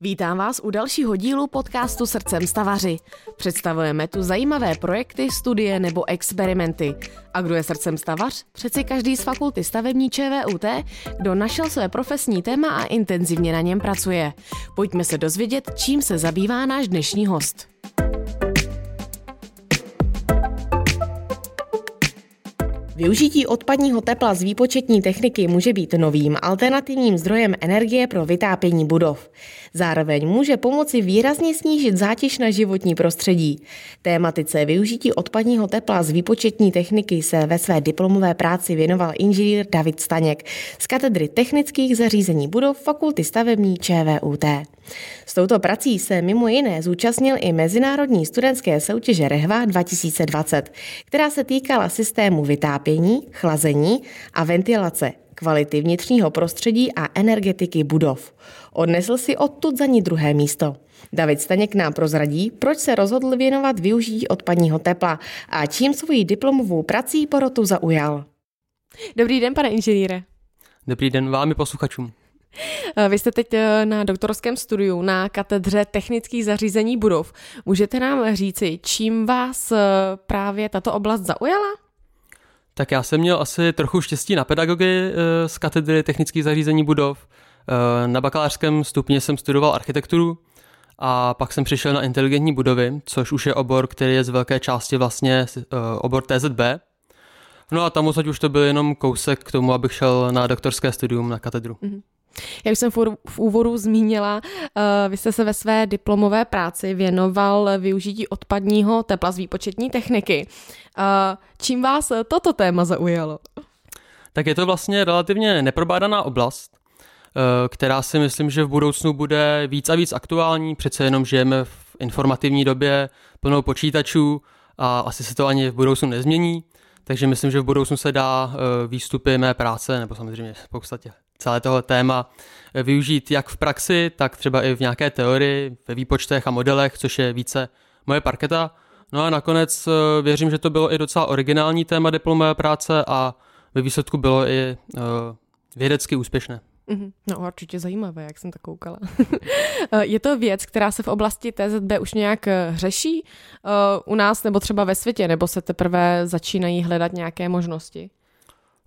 Vítám vás u dalšího dílu podcastu Srdcem stavaři. Představujeme tu zajímavé projekty, studie nebo experimenty. A kdo je srdcem stavař? Přeci každý z fakulty stavební ČVUT, kdo našel své profesní téma a intenzivně na něm pracuje. Pojďme se dozvědět, čím se zabývá náš dnešní host. Využití odpadního tepla z výpočetní techniky může být novým alternativním zdrojem energie pro vytápění budov. Zároveň může pomoci výrazně snížit zátěž na životní prostředí. Tématice využití odpadního tepla z výpočetní techniky se ve své diplomové práci věnoval inženýr David Staněk z katedry technických zařízení budov Fakulty stavební ČVUT. S touto prací se mimo jiné zúčastnil i Mezinárodní studentské soutěže Rehva 2020, která se týkala systému vytápění, chlazení a ventilace, kvality vnitřního prostředí a energetiky budov. Odnesl si odtud za ní druhé místo. David Staněk nám prozradí, proč se rozhodl věnovat využití odpadního tepla a čím svoji diplomovou prací porotu zaujal. Dobrý den, pane inženýre. Dobrý den vám i posluchačům. Vy jste teď eh, na doktorském studiu na katedře technických zařízení budov. Můžete nám říci, čím vás eh, právě tato oblast zaujala? Tak já jsem měl asi trochu štěstí na pedagogy eh, z katedry technických zařízení budov. Na bakalářském stupni jsem studoval architekturu a pak jsem přišel na inteligentní budovy, což už je obor, který je z velké části vlastně obor TZB. No a tam už to byl jenom kousek k tomu, abych šel na doktorské studium na katedru. Mm-hmm. Jak jsem v úvodu zmínila, eh, vy jste se ve své diplomové práci věnoval využití odpadního tepla z výpočetní techniky. Eh, čím vás toto téma zaujalo? Tak je to vlastně relativně neprobádaná oblast, eh, která si myslím, že v budoucnu bude víc a víc aktuální. Přece jenom žijeme v informativní době plnou počítačů a asi se to ani v budoucnu nezmění. Takže myslím, že v budoucnu se dá výstupy mé práce, nebo samozřejmě v podstatě celé toho téma využít jak v praxi, tak třeba i v nějaké teorii, ve výpočtech a modelech, což je více moje parketa. No a nakonec eh, věřím, že to bylo i docela originální téma diplomové práce a ve výsledku bylo i uh, vědecky úspěšné. Mhm. No určitě zajímavé, jak jsem to koukala. Eh, je to věc, která se v oblasti TZB už nějak řeší u nás nebo třeba ve světě, nebo se teprve začínají hledat nějaké možnosti?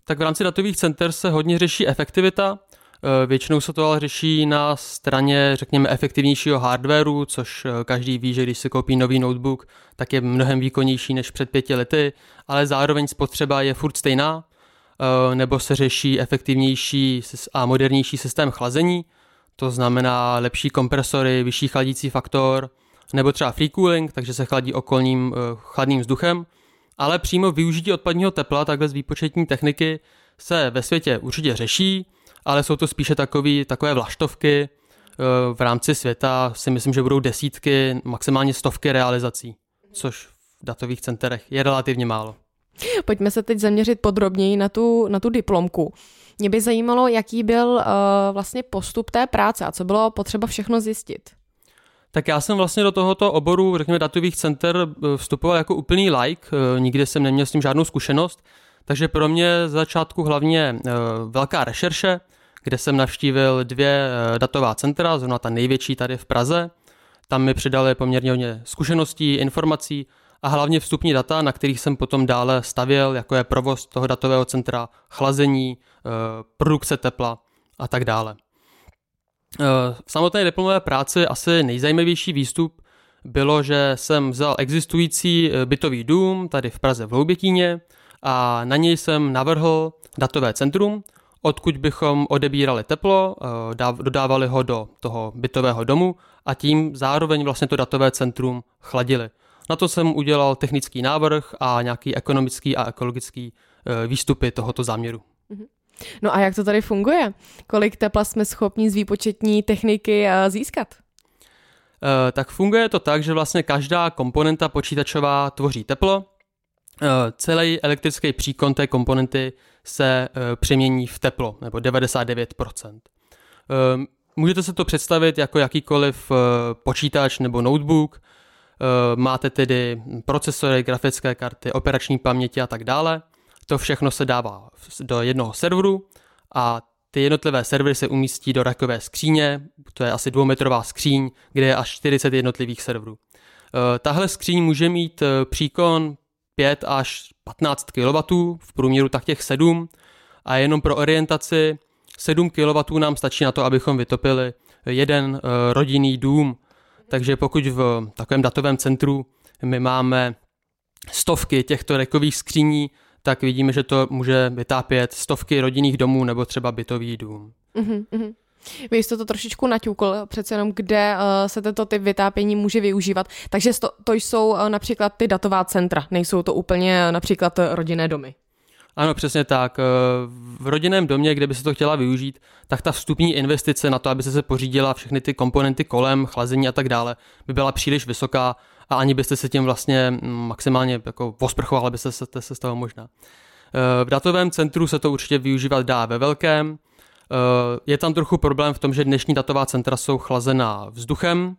Tak v rámci datových center se hodně řeší efektivita. Eh, většinou se to ale řeší na straně, řekněme, efektivnějšího hardwareu, což eh, každý ví, že když si koupí nový notebook, tak je mnohem výkonnější než před pěti lety, ale zároveň spotřeba je furt stejná, eh, nebo se řeší efektivnější a modernější systém chlazení, to znamená lepší kompresory, vyšší chladící faktor, nebo třeba free cooling, takže se chladí okolním chladným vzduchem, ale přímo využití odpadního tepla takhle z výpočetní techniky se ve světě určitě řeší, ale jsou to spíše takový, takové vlaštovky. Eh, v rámci světa si myslím, že budou desítky, maximálně stovky realizací, což v datových centrech je relativně málo. Pojďme se teď zaměřit podrobněji na tu, na tu diplomku. Mě by zajímalo, jaký byl uh, vlastně postup té práce a co bylo potřeba všechno zjistit. Tak já jsem vlastně do tohoto oboru, řekněme, datových center eh, vstupoval jako úplný like, eh, nikdy jsem neměl s tím žádnou zkušenost, takže pro mě z začátku hlavně eh, velká rešerše, kde jsem navštívil dvě datová centra, zrovna ta největší tady v Praze. Tam mi přidali poměrně hodně zkušeností, informací a hlavně vstupní data, na kterých jsem potom dále stavěl, jako je provoz toho datového centra, chlazení, produkce tepla a tak dále. Eh, v samotné diplomové práci asi nejzajímavější výstup bylo, že jsem vzal existující eh, bytový dům tady v Praze v Hloubětíně a na něj jsem navrhl datové centrum, odkud bychom odebírali teplo, eh, dodávali ho do toho bytového domu a tím zároveň vlastně to datové centrum chladili. Na to jsem udělal technický návrh a nějaký ekonomický a ekologický výstupy tohoto záměru. Mm-hmm. No a jak to tady funguje? Kolik tepla jsme schopni z výpočetní techniky eh, získat? Uh, tak funguje to tak, že vlastně každá komponenta počítačová tvoří teplo. Uh, celý elektrický příkon té komponenty se uh, přemění v teplo, nebo 99%. Můžete se to představit jako jakýkoliv počítač nebo notebook. Máte tedy procesory, grafické karty, operační paměti a tak dále. To všechno se dává do jednoho serveru a ty jednotlivé servery se umístí do rakové skříně, to je asi dvoumetrová skříň, kde je až 40 jednotlivých serverů. Tahle skříň může mít příkon 5 až 15 kW, v průměru tak těch 7 a jenom pro orientaci 7 kW nám stačí na to, abychom vytopili jeden rodinný dům. Takže pokud v takovém datovém centru my máme stovky těchto rekových skříní, tak vidíme, že to může vytápět stovky rodinných domů nebo třeba bytový dům. Mm-hmm. Vy jste to trošičku naťukl, přece jenom kde uh, se tento typ vytápění může využívat. Takže to, to jsou uh, například ty datová centra, nejsou to úplně uh, například rodinné domy. Ano, přesně tak. V rodinném domě, kde by se to chtěla využít, tak ta vstupní investice na to, aby se se pořídila všechny ty komponenty kolem, chlazení a tak dále, by byla příliš vysoká a ani byste se tím vlastně maximálně jako posprchovali byste se, se z toho možná. V datovém centru se to určitě využívat dá ve velkém. Je tam trochu problém v tom, že dnešní datová centra jsou chlazená vzduchem,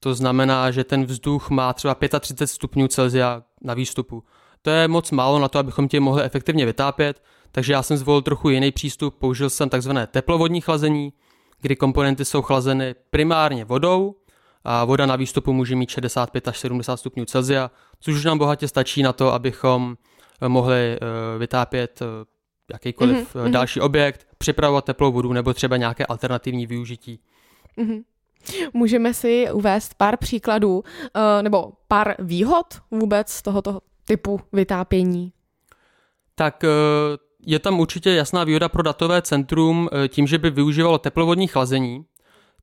to znamená, že ten vzduch má třeba 35 stupňů Celsia na výstupu. To je moc málo na to, abychom tím mohli efektivně vytápět, takže já jsem zvolil trochu jiný přístup, použil jsem takzvané teplovodní chlazení, kdy komponenty jsou chlazeny primárně vodou a voda na výstupu může mít 65 až 70 stupňů Celsia, což už nám bohatě stačí na to, abychom eh, mohli eh, vytápět eh, jakýkoliv mm-hmm. další objekt, připravovat teplou vodu nebo třeba nějaké alternativní využití. Mm-hmm. Můžeme si uvést pár příkladů nebo pár výhod vůbec tohoto typu vytápění? Tak je tam určitě jasná výhoda pro datové centrum tím, že by využívalo teplovodní chlazení,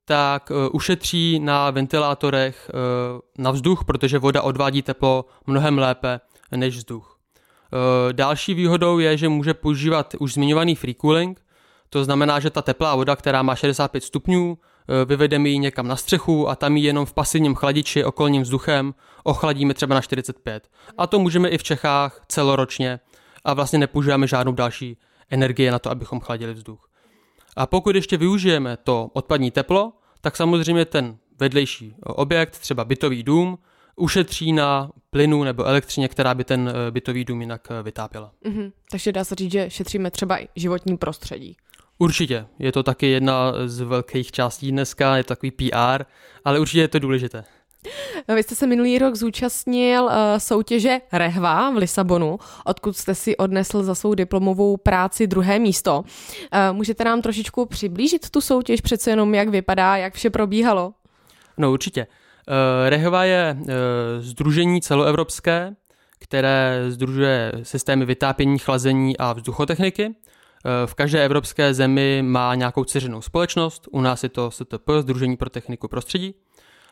tak uh, ušetří na ventilátorech uh, na vzduch, protože voda odvádí teplo mnohem lépe než vzduch. Uh, další výhodou je, že může používat už zmiňovaný free cooling, to znamená, že ta teplá voda, která má 65 stupňů, vyvedeme ji někam na střechu a tam ji jenom v pasivním chladiči okolním vzduchem ochladíme třeba na 45. A to můžeme i v Čechách celoročně a vlastně nepoužíváme žádnou další energie na to, abychom chladili vzduch. A pokud ještě využijeme to odpadní teplo, tak samozřejmě ten vedlejší objekt, třeba bytový dům, ušetří na plynu nebo elektřině, která by ten eh, bytový dům jinak eh, vytápěla. Mm-hmm. Takže dá se říct, že šetříme třeba i životní prostředí. Určitě, je to taky jedna z velkých částí dneska, je to takový PR, ale určitě je to důležité. Vy jste se minulý rok zúčastnil uh, soutěže Rehva v Lisabonu, odkud jste si odnesl za svou diplomovou práci druhé místo. Uh, můžete nám trošičku přiblížit tu soutěž, přece jenom jak vypadá, jak vše probíhalo? No určitě. Uh, Rehva je združení celoevropské, které združuje systémy vytápění, chlazení a vzduchotechniky. V každé evropské zemi má nějakou ceřenou společnost, u nás je to STP, Združení pro techniku prostředí.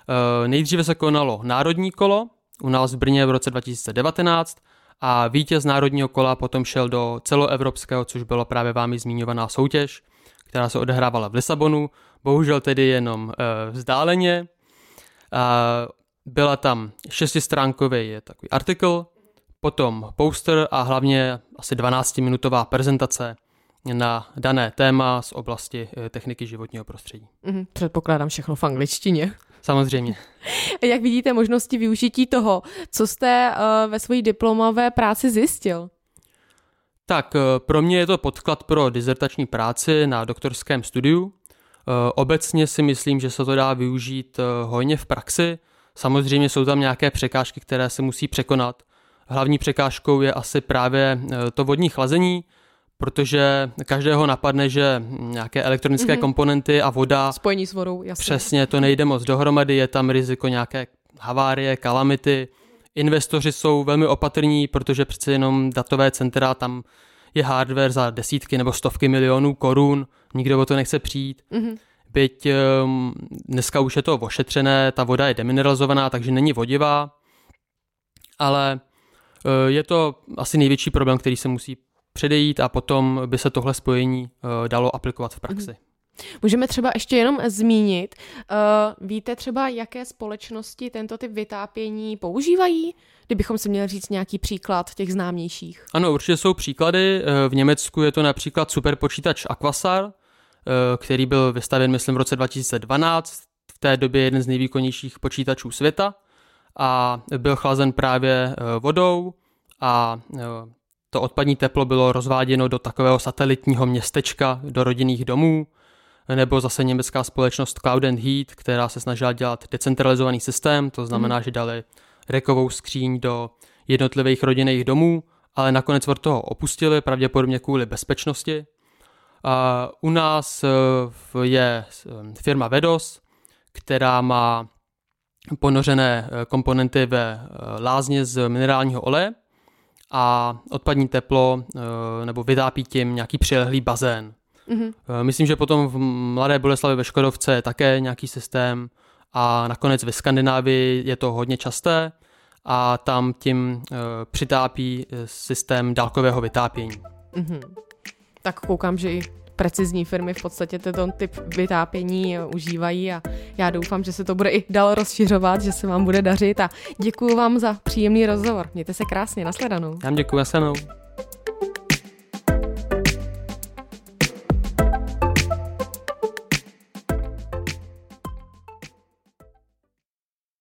Eh, nejdříve se konalo národní kolo, u nás v Brně v roce 2019 a vítěz národního kola potom šel do celoevropského, což bylo právě vámi zmiňovaná soutěž, která se odehrávala v Lisabonu, bohužel tedy jenom uh, vzdáleně. Byla tam šestistránkový takový artikl, potom poster a hlavně asi 12-minutová prezentace na dané téma z oblasti eh, techniky životního prostředí. Mm, předpokládám všechno v angličtině. Samozřejmě. Jak vidíte možnosti využití toho, co jste uh, ve své diplomové práci zjistil? Tak uh, pro mě je to podklad pro dizertační práci na doktorském studiu. Uh, obecně si myslím, že se to dá využít hojně v praxi. Samozřejmě jsou tam nějaké překážky, které se musí překonat. Hlavní překážkou je asi právě to vodní chlazení, protože každého napadne, že nějaké elektronické mm-hmm. komponenty a voda... Spojení s vodou, jasně. Přesně, to nejde moc dohromady, je tam riziko nějaké havárie, kalamity. Investoři jsou velmi opatrní, protože přece jenom datové centra, tam je hardware za desítky nebo stovky milionů korun, nikdo o to nechce přijít. Mm-hmm. Byť um, dneska už je to ošetřené, ta voda je demineralizovaná, takže není vodivá, ale uh, je to asi největší problém, který se musí předejít a potom by se tohle spojení uh, dalo aplikovat v praxi. Můžeme třeba ještě jenom zmínit, uh, víte třeba, jaké společnosti tento typ vytápění používají? Kdybychom si měli říct nějaký příklad těch známějších. Ano, určitě jsou příklady. Eh, v Německu je to například superpočítač Aquasar, který byl vystavěn, myslím, v roce 2012. V té době jeden z nejvýkonnějších počítačů světa a byl chlazen právě vodou a to odpadní teplo bylo rozváděno do takového satelitního městečka, do rodinných domů, nebo zase německá společnost Cloud and Heat, která se snažila dělat decentralizovaný systém, to znamená, mm. že dali rekovou skříň do jednotlivých rodinných domů, ale nakonec od toho opustili, pravděpodobně kvůli bezpečnosti. A u nás eh, je eh, firma Vedos, která má ponořené eh, komponenty ve lázně z minerálního oleje a odpadní teplo nebo vytápí tím nějaký přilehlý bazén. Mm-hmm. Myslím, že potom v Mladé Boleslavi ve Škodovce je také nějaký systém a nakonec ve Skandinávii je to hodně časté a tam tím uh, přitápí systém dálkového vytápění. Mm-hmm. Tak koukám, že i precizní firmy v podstatě tento typ vytápění užívají a já doufám, že se to bude i dál rozšiřovat, že se vám bude dařit a děkuji vám za příjemný rozhovor. Mějte se krásně, nasledanou. Já děkuji, nasledanou.